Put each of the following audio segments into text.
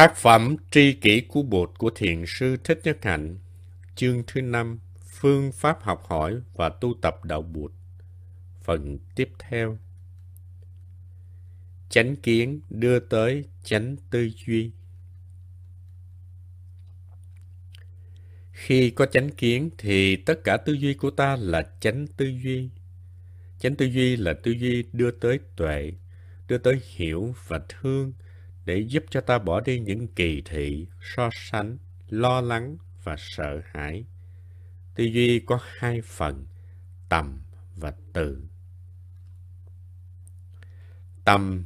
Tác phẩm Tri kỷ của Bụt của Thiền sư Thích Nhất Hạnh Chương thứ năm Phương pháp học hỏi và tu tập đạo Bụt. Phần tiếp theo. Chánh kiến đưa tới chánh tư duy. Khi có chánh kiến thì tất cả tư duy của ta là chánh tư duy. Chánh tư duy là tư duy đưa tới tuệ, đưa tới hiểu và thương, để giúp cho ta bỏ đi những kỳ thị, so sánh, lo lắng và sợ hãi. Tư duy có hai phần, tầm và từ. Tầm,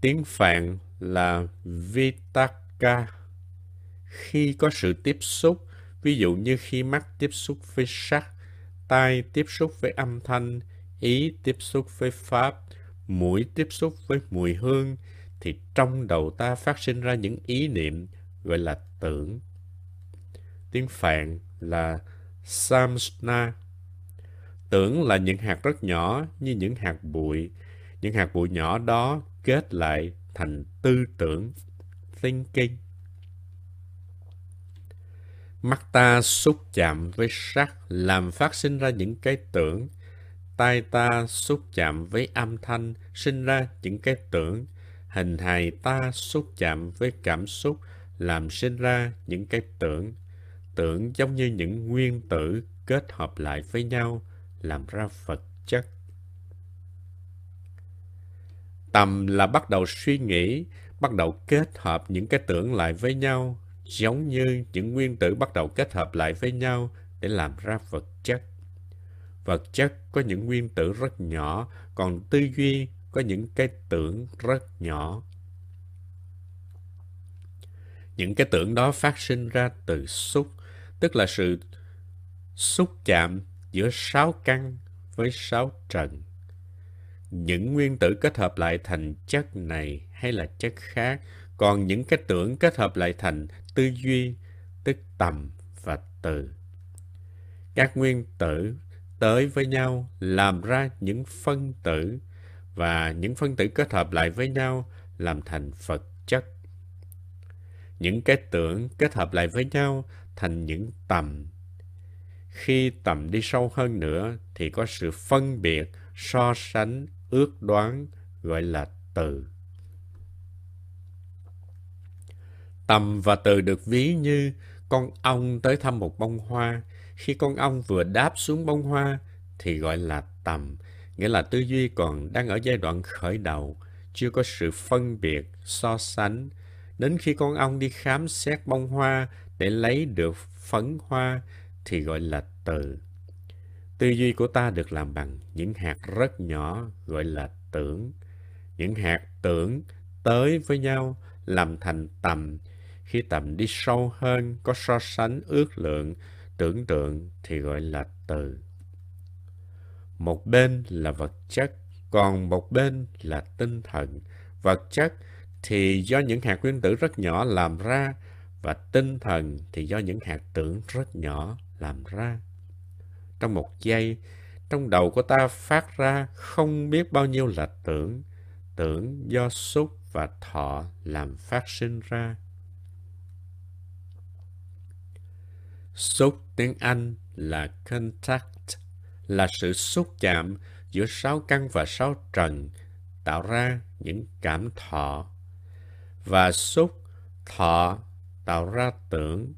tiếng Phạn là Vitaka. Khi có sự tiếp xúc, ví dụ như khi mắt tiếp xúc với sắc, tai tiếp xúc với âm thanh, ý tiếp xúc với pháp, mũi tiếp xúc với mùi hương, thì trong đầu ta phát sinh ra những ý niệm gọi là tưởng. Tiếng Phạn là samsna. Tưởng là những hạt rất nhỏ như những hạt bụi. Những hạt bụi nhỏ đó kết lại thành tư tưởng, thinking. Mắt ta xúc chạm với sắc làm phát sinh ra những cái tưởng. Tai ta xúc chạm với âm thanh sinh ra những cái tưởng hình hài ta xúc chạm với cảm xúc, làm sinh ra những cái tưởng. Tưởng giống như những nguyên tử kết hợp lại với nhau, làm ra vật chất. Tầm là bắt đầu suy nghĩ, bắt đầu kết hợp những cái tưởng lại với nhau, giống như những nguyên tử bắt đầu kết hợp lại với nhau để làm ra vật chất. Vật chất có những nguyên tử rất nhỏ, còn tư duy có những cái tưởng rất nhỏ. Những cái tưởng đó phát sinh ra từ xúc, tức là sự xúc chạm giữa sáu căn với sáu trần. Những nguyên tử kết hợp lại thành chất này hay là chất khác, còn những cái tưởng kết hợp lại thành tư duy, tức tầm và từ. Các nguyên tử tới với nhau làm ra những phân tử và những phân tử kết hợp lại với nhau làm thành vật chất. Những cái tưởng kết hợp lại với nhau thành những tầm. Khi tầm đi sâu hơn nữa thì có sự phân biệt, so sánh, ước đoán gọi là từ. Tầm và từ được ví như con ong tới thăm một bông hoa. Khi con ong vừa đáp xuống bông hoa thì gọi là tầm nghĩa là tư duy còn đang ở giai đoạn khởi đầu, chưa có sự phân biệt, so sánh. Đến khi con ong đi khám xét bông hoa để lấy được phấn hoa thì gọi là từ. Tư duy của ta được làm bằng những hạt rất nhỏ gọi là tưởng. Những hạt tưởng tới với nhau làm thành tầm. Khi tầm đi sâu hơn, có so sánh ước lượng, tưởng tượng thì gọi là từ một bên là vật chất, còn một bên là tinh thần. Vật chất thì do những hạt nguyên tử rất nhỏ làm ra và tinh thần thì do những hạt tưởng rất nhỏ làm ra. Trong một giây, trong đầu của ta phát ra không biết bao nhiêu là tưởng tưởng do xúc và thọ làm phát sinh ra. Xúc tiếng anh là contact là sự xúc chạm giữa sáu căn và sáu trần, tạo ra những cảm thọ. Và xúc thọ tạo ra tưởng.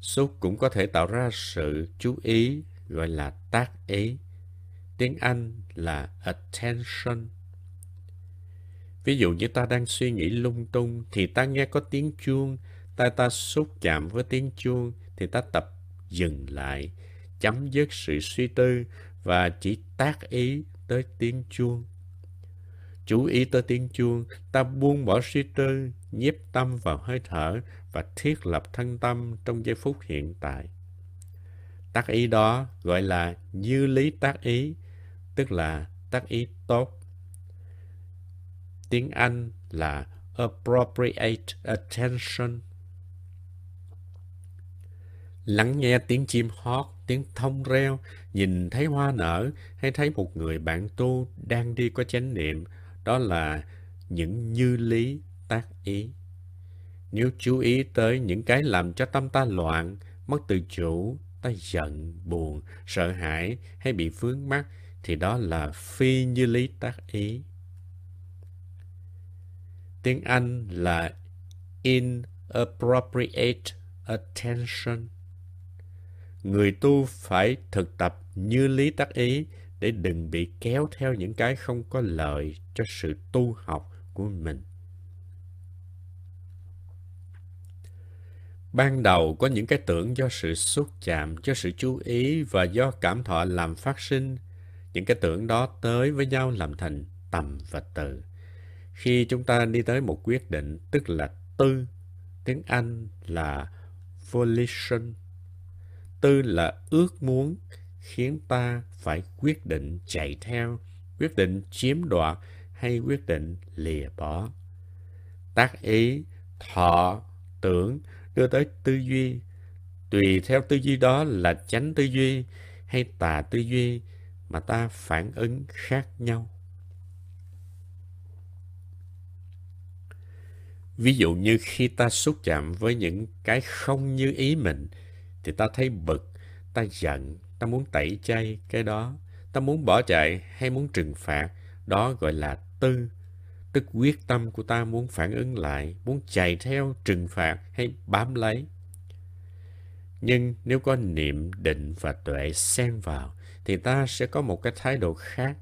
Xúc cũng có thể tạo ra sự chú ý, gọi là tác ý. Tiếng anh là attention. Ví dụ như ta đang suy nghĩ lung tung thì ta nghe có tiếng chuông, ta ta xúc chạm với tiếng chuông thì ta tập dừng lại, chấm dứt sự suy tư và chỉ tác ý tới tiếng chuông. Chú ý tới tiếng chuông, ta buông bỏ suy tư, nhiếp tâm vào hơi thở và thiết lập thân tâm trong giây phút hiện tại. Tác ý đó gọi là như lý tác ý, tức là tác ý tốt. Tiếng Anh là appropriate attention. Lắng nghe tiếng chim hót tiếng thông reo, nhìn thấy hoa nở hay thấy một người bạn tu đang đi có chánh niệm, đó là những như lý tác ý. Nếu chú ý tới những cái làm cho tâm ta loạn, mất tự chủ, ta giận, buồn, sợ hãi hay bị vướng mắc, thì đó là phi như lý tác ý. Tiếng Anh là inappropriate attention. Người tu phải thực tập như lý tác ý để đừng bị kéo theo những cái không có lợi cho sự tu học của mình. Ban đầu có những cái tưởng do sự xúc chạm, do sự chú ý và do cảm thọ làm phát sinh. Những cái tưởng đó tới với nhau làm thành tầm và từ. Khi chúng ta đi tới một quyết định, tức là tư, tiếng Anh là volition. Tư là ước muốn, khiến ta phải quyết định chạy theo, quyết định chiếm đoạt hay quyết định lìa bỏ. Tác ý, thọ, tưởng đưa tới tư duy. Tùy theo tư duy đó là chánh tư duy hay tà tư duy mà ta phản ứng khác nhau. Ví dụ như khi ta xúc chạm với những cái không như ý mình, thì ta thấy bực, ta giận, ta muốn tẩy chay cái đó, ta muốn bỏ chạy hay muốn trừng phạt, đó gọi là tư. Tức quyết tâm của ta muốn phản ứng lại, muốn chạy theo, trừng phạt hay bám lấy. Nhưng nếu có niệm, định và tuệ xen vào, thì ta sẽ có một cái thái độ khác.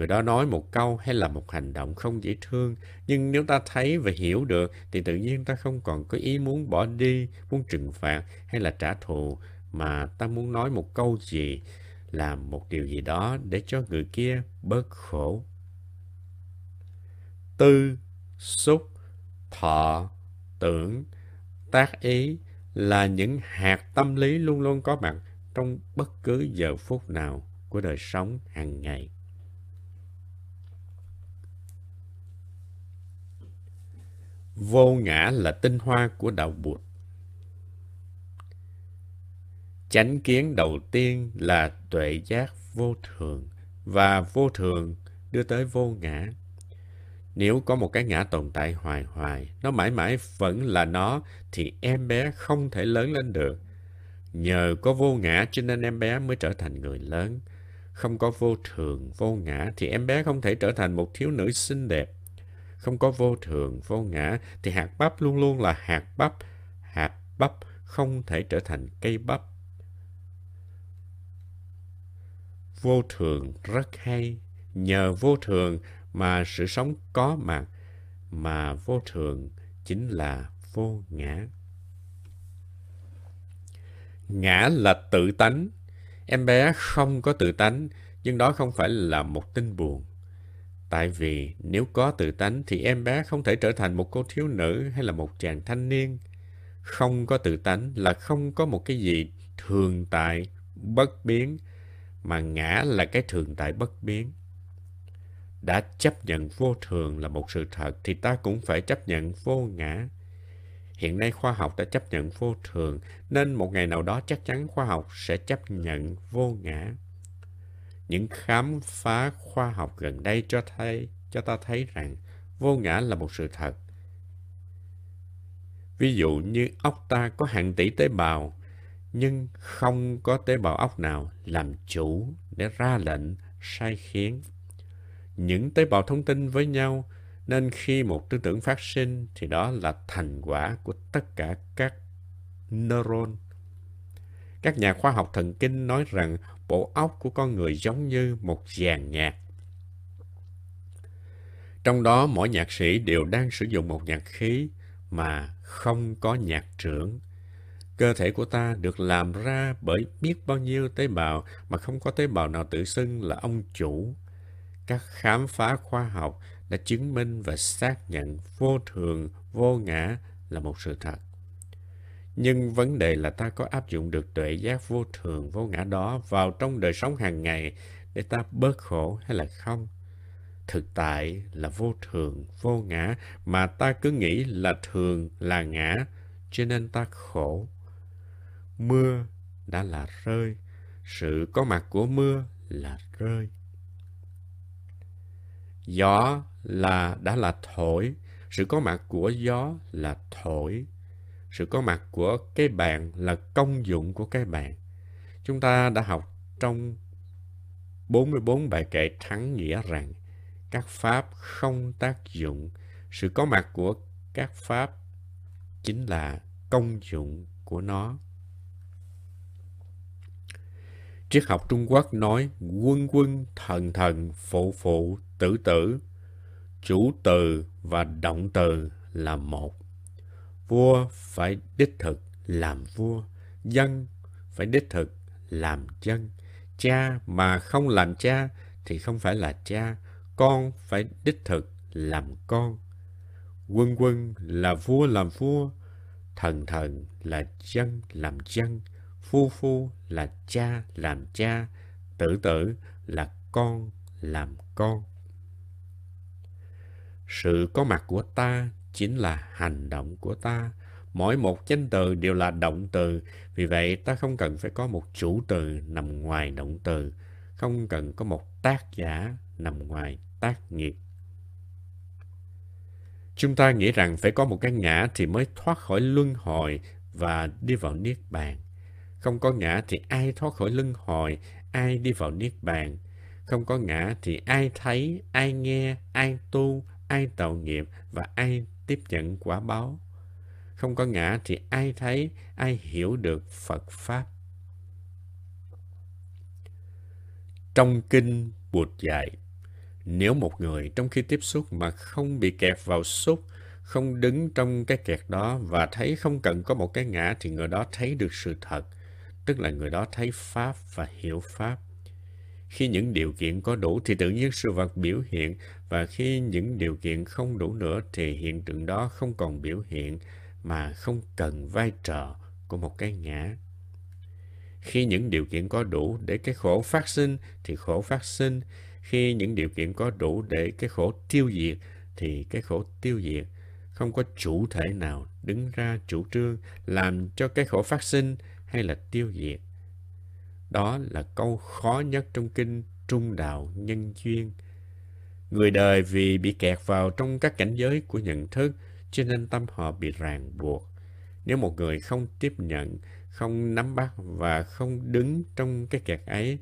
Người đó nói một câu hay là một hành động không dễ thương, nhưng nếu ta thấy và hiểu được, thì tự nhiên ta không còn có ý muốn bỏ đi, muốn trừng phạt hay là trả thù, mà ta muốn nói một câu gì, làm một điều gì đó để cho người kia bớt khổ. Tư, xúc, thọ, tưởng, tác ý là những hạt tâm lý luôn luôn có mặt trong bất cứ giờ phút nào của đời sống hàng ngày. Vô ngã là tinh hoa của đạo Bụt. Chánh kiến đầu tiên là tuệ giác vô thường và vô thường đưa tới vô ngã. Nếu có một cái ngã tồn tại hoài hoài, nó mãi mãi vẫn là nó, thì em bé không thể lớn lên được. Nhờ có vô ngã cho nên em bé mới trở thành người lớn. Không có vô thường, vô ngã thì em bé không thể trở thành một thiếu nữ xinh đẹp. Không có vô thường, vô ngã thì hạt bắp luôn luôn là hạt bắp. Hạt bắp không thể trở thành cây bắp. Vô thường rất hay. Nhờ vô thường mà sự sống có mặt, mà vô thường chính là vô ngã. Ngã là tự tánh. Em bé không có tự tánh, nhưng đó không phải là một tin buồn. Tại vì nếu có tự tánh thì em bé không thể trở thành một cô thiếu nữ hay là một chàng thanh niên. Không có tự tánh là không có một cái gì thường tại, bất biến, mà ngã là cái thường tại bất biến. Đã chấp nhận vô thường là một sự thật thì ta cũng phải chấp nhận vô ngã. Hiện nay khoa học đã chấp nhận vô thường, nên một ngày nào đó chắc chắn khoa học sẽ chấp nhận vô ngã. Những khám phá khoa học gần đây cho thấy cho ta thấy rằng vô ngã là một sự thật. Ví dụ như óc ta có hàng tỷ tế bào, nhưng không có tế bào óc nào làm chủ để ra lệnh sai khiến. Những tế bào thông tin với nhau, nên khi một tư tưởng phát sinh thì đó là thành quả của tất cả các neuron. Các nhà khoa học thần kinh nói rằng bộ óc của con người giống như một dàn nhạc. Trong đó mỗi nhạc sĩ đều đang sử dụng một nhạc khí mà không có nhạc trưởng. Cơ thể của ta được làm ra bởi biết bao nhiêu tế bào mà không có tế bào nào tự xưng là ông chủ. Các khám phá khoa học đã chứng minh và xác nhận vô thường, vô ngã là một sự thật. Nhưng vấn đề là ta có áp dụng được tuệ giác vô thường, vô ngã đó vào trong đời sống hàng ngày để ta bớt khổ hay là không? Thực tại là vô thường, vô ngã mà ta cứ nghĩ là thường, là ngã, cho nên ta khổ. Mưa đã là rơi, sự có mặt của mưa là rơi. Gió là đã là thổi, Sự có mặt của gió là thổi. Sự có mặt của cái bàn là công dụng của cái bàn. Chúng ta đã học trong 44 bài kệ thắng nghĩa rằng các pháp không tác dụng. Sự có mặt của các pháp chính là công dụng của nó. Triết học Trung Quốc nói quân quân, thần thần, phụ phụ, tử tử. Chủ từ và động từ là một. Vua phải đích thực làm vua, dân phải đích thực làm dân. Cha mà không làm cha thì không phải là cha, con phải đích thực làm con. Quân quân là vua làm vua, thần thần là dân làm dân, phu phu là cha làm cha, tử tử là con làm con. Sự có mặt của ta chính là hành động của ta. Mỗi một danh từ đều là động từ, vì vậy ta không cần phải có một chủ từ nằm ngoài động từ, không cần có một tác giả nằm ngoài tác nghiệp. Chúng ta nghĩ rằng phải có một cái ngã thì mới thoát khỏi luân hồi và đi vào niết bàn. Không có ngã thì ai thoát khỏi luân hồi, ai đi vào niết bàn. Không có ngã thì ai thấy, ai nghe, ai tu, ai tạo nghiệp và ai tiếp nhận quả báo. Không có ngã thì ai thấy, ai hiểu được Phật Pháp. Trong kinh Bụt dạy, nếu một người trong khi tiếp xúc mà không bị kẹt vào xúc, không đứng trong cái kẹt đó và thấy không cần có một cái ngã thì người đó thấy được sự thật, tức là người đó thấy Pháp và hiểu Pháp. Khi những điều kiện có đủ thì tự nhiên sự vật biểu hiện, và khi những điều kiện không đủ nữa thì hiện tượng đó không còn biểu hiện, mà không cần vai trò của một cái ngã. Khi những điều kiện có đủ để cái khổ phát sinh thì khổ phát sinh. Khi những điều kiện có đủ để cái khổ tiêu diệt thì cái khổ tiêu diệt. Không có chủ thể nào đứng ra chủ trương làm cho cái khổ phát sinh hay là tiêu diệt. Đó là câu khó nhất trong kinh Trung Đạo Nhân Duyên. Người đời vì bị kẹt vào trong các cảnh giới của nhận thức, cho nên tâm họ bị ràng buộc. Nếu một người không tiếp nhận, không nắm bắt và không đứng trong cái kẹt ấy,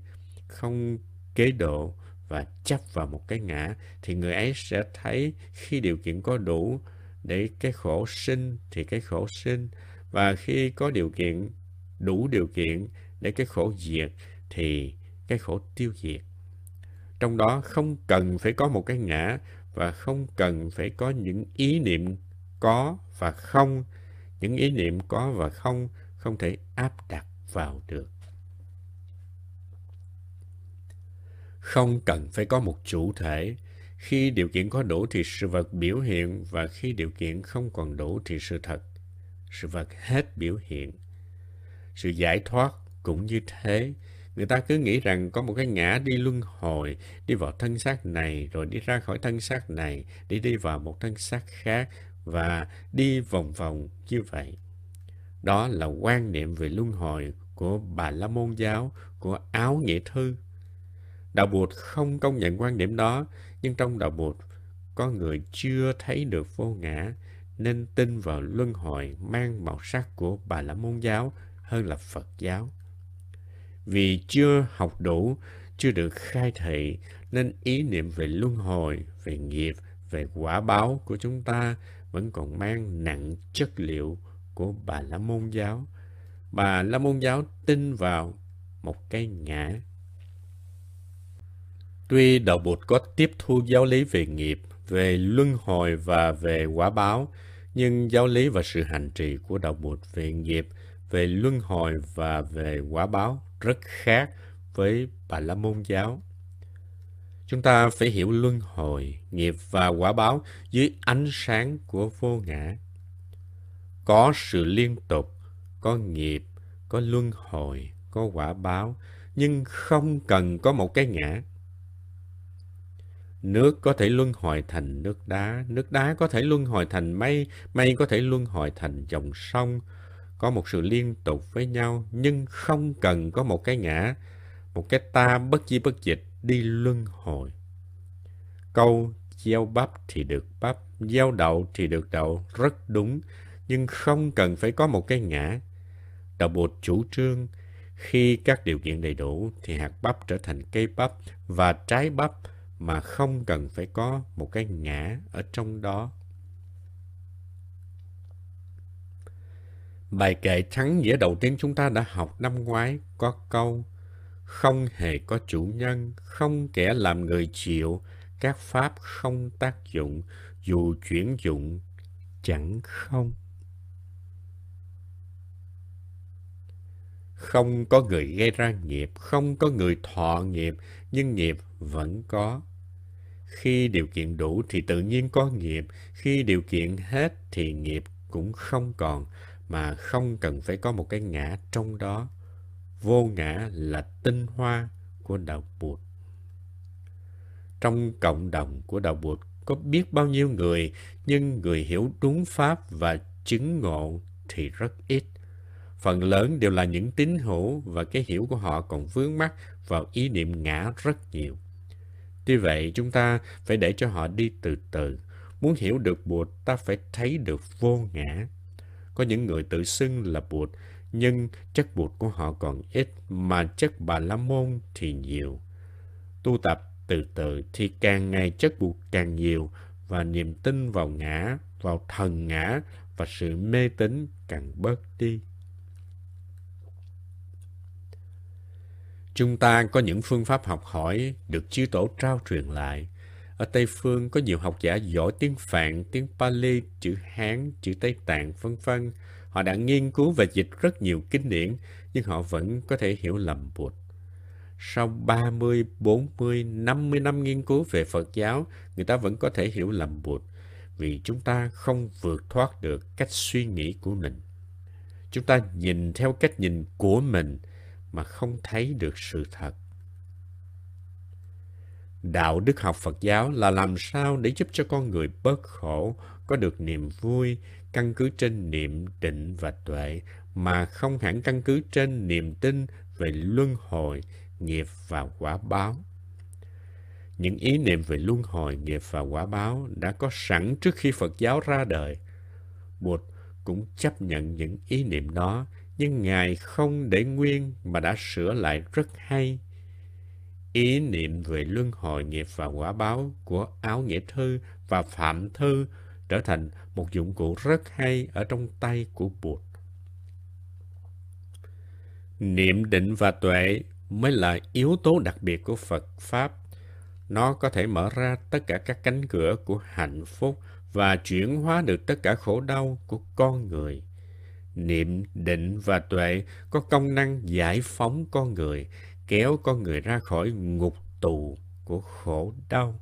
không kế độ và chấp vào một cái ngã, thì người ấy sẽ thấy khi điều kiện có đủ để cái khổ sinh thì cái khổ sinh, và khi có điều kiện, đủ điều kiện để cái khổ diệt thì cái khổ tiêu diệt. Trong đó không cần phải có một cái ngã và không cần phải có những ý niệm có và không. Những ý niệm có và không không thể áp đặt vào được. Không cần phải có một chủ thể. Khi điều kiện có đủ thì sự vật biểu hiện và khi điều kiện không còn đủ thì sự thật, sự vật hết biểu hiện. Sự giải thoát cũng như thế. Người ta cứ nghĩ rằng có một cái ngã đi luân hồi, đi vào thân xác này, rồi đi ra khỏi thân xác này, đi đi vào một thân xác khác, và đi vòng vòng như vậy. Đó là quan niệm về luân hồi của Bà La Môn giáo, của Áo Nghĩa Thư. Đạo Bụt không công nhận quan điểm đó, nhưng trong Đạo Bụt có người chưa thấy được vô ngã, nên tin vào luân hồi mang màu sắc của Bà La Môn giáo hơn là Phật giáo. Vì chưa học đủ, chưa được khai thị, nên ý niệm về luân hồi, về nghiệp, về quả báo của chúng ta vẫn còn mang nặng chất liệu của bà La Môn giáo. Bà La Môn giáo tin vào một cái ngã. Tuy Đạo Bụt có tiếp thu giáo lý về nghiệp, về luân hồi và về quả báo, nhưng giáo lý và sự hành trì của Đạo Bụt về nghiệp, về luân hồi và về quả báo rất khác với Bà La Môn giáo. Chúng ta phải hiểu luân hồi, nghiệp và quả báo dưới ánh sáng của vô ngã. Có sự liên tục, có nghiệp, có luân hồi, có quả báo, nhưng không cần có một cái ngã. Nước có thể luân hồi thành nước đá, nước đá có thể luân hồi thành mây, mây có thể luân hồi thành dòng sông. Có một sự liên tục với nhau, nhưng không cần có một cái ngã, một cái ta bất di bất dịch đi luân hồi. Câu gieo bắp thì được bắp, gieo đậu thì được đậu, rất đúng, nhưng không cần phải có một cái ngã. Đạo bột chủ trương, khi các điều kiện đầy đủ thì hạt bắp trở thành cây bắp và trái bắp mà không cần phải có một cái ngã ở trong đó. Bài kệ thắng nghĩa đầu tiên chúng ta đã học năm ngoái có câu không hề có chủ nhân, không kẻ làm người chịu, các pháp không tác dụng, dù chuyển dụng chẳng không. Không có người gây ra nghiệp, không có người thọ nghiệp, nhưng nghiệp vẫn có. Khi điều kiện đủ thì tự nhiên có nghiệp, khi điều kiện hết thì nghiệp cũng không còn, mà không cần phải có một cái ngã trong đó. Vô ngã là tinh hoa của đạo Bụt. Trong cộng đồng của đạo Bụt có biết bao nhiêu người, nhưng người hiểu đúng pháp và chứng ngộ thì rất ít. Phần lớn đều là những tín hữu và cái hiểu của họ còn vướng mắc vào ý niệm ngã rất nhiều. Tuy vậy, chúng ta phải để cho họ đi từ từ. Muốn hiểu được Bụt, ta phải thấy được vô ngã. Có những người tự xưng là Bụt, nhưng chất Bụt của họ còn ít, mà chất Bà La Môn thì nhiều. Tu tập từ từ thì càng ngày chất Bụt càng nhiều, và niềm tin vào ngã, vào thần ngã và sự mê tín càng bớt đi. Chúng ta có những phương pháp học hỏi được chư tổ trao truyền lại. Ở Tây Phương có nhiều học giả giỏi tiếng Phạn, tiếng Pali, chữ Hán, chữ Tây Tạng, vân vân. Họ đã nghiên cứu và dịch rất nhiều kinh điển, nhưng họ vẫn có thể hiểu lầm Bụt. Sau 30, 40, 50 năm nghiên cứu về Phật giáo, người ta vẫn có thể hiểu lầm Bụt, vì chúng ta không vượt thoát được cách suy nghĩ của mình. Chúng ta nhìn theo cách nhìn của mình, mà không thấy được sự thật. Đạo đức học Phật giáo là làm sao để giúp cho con người bớt khổ, có được niềm vui, căn cứ trên niệm định và tuệ, mà không hẳn căn cứ trên niềm tin về luân hồi, nghiệp và quả báo. Những ý niệm về luân hồi, nghiệp và quả báo đã có sẵn trước khi Phật giáo ra đời. Bụt cũng chấp nhận những ý niệm đó nhưng Ngài không để nguyên mà đã sửa lại rất hay. Ý niệm về luân hồi nghiệp và quả báo của Áo Nghĩa Thư và Phạm Thư trở thành một dụng cụ rất hay ở trong tay của Bụt. Niệm định và tuệ mới là yếu tố đặc biệt của Phật Pháp. Nó có thể mở ra tất cả các cánh cửa của hạnh phúc và chuyển hóa được tất cả khổ đau của con người niệm định và tuệ có công năng giải phóng con người kéo con người ra khỏi ngục tù của khổ đau.